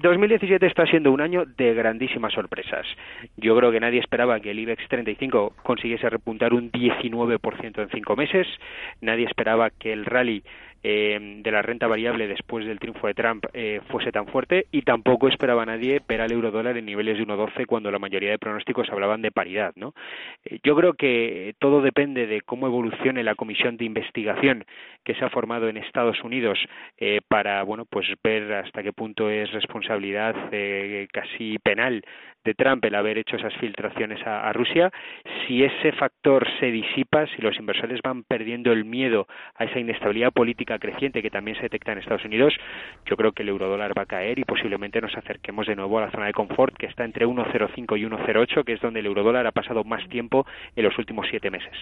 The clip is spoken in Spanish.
2017 está siendo un año de grandísimas sorpresas. Yo creo que nadie esperaba que el IBEX 35 consiguiese repuntar un 19% en cinco meses. Nadie esperaba que el rally eh, de la renta variable después del triunfo de Trump eh, fuese tan fuerte y tampoco esperaba nadie ver al euro dólar en niveles de 1,12 cuando la mayoría de pronósticos hablaban de paridad. ¿no? Eh, yo creo que todo depende de cómo evolucione la comisión de investigación que se ha formado en Estados Unidos para bueno pues ver hasta qué punto es responsabilidad casi penal de Trump el haber hecho esas filtraciones a, Rusia. Si ese factor se disipa, si los inversores van perdiendo el miedo a esa inestabilidad política creciente que también se detecta en Estados Unidos, yo creo que el eurodólar va a caer y posiblemente nos acerquemos de nuevo a la zona de confort que está entre 1,05 y 1,08, que es donde el eurodólar ha pasado más tiempo en los últimos siete meses.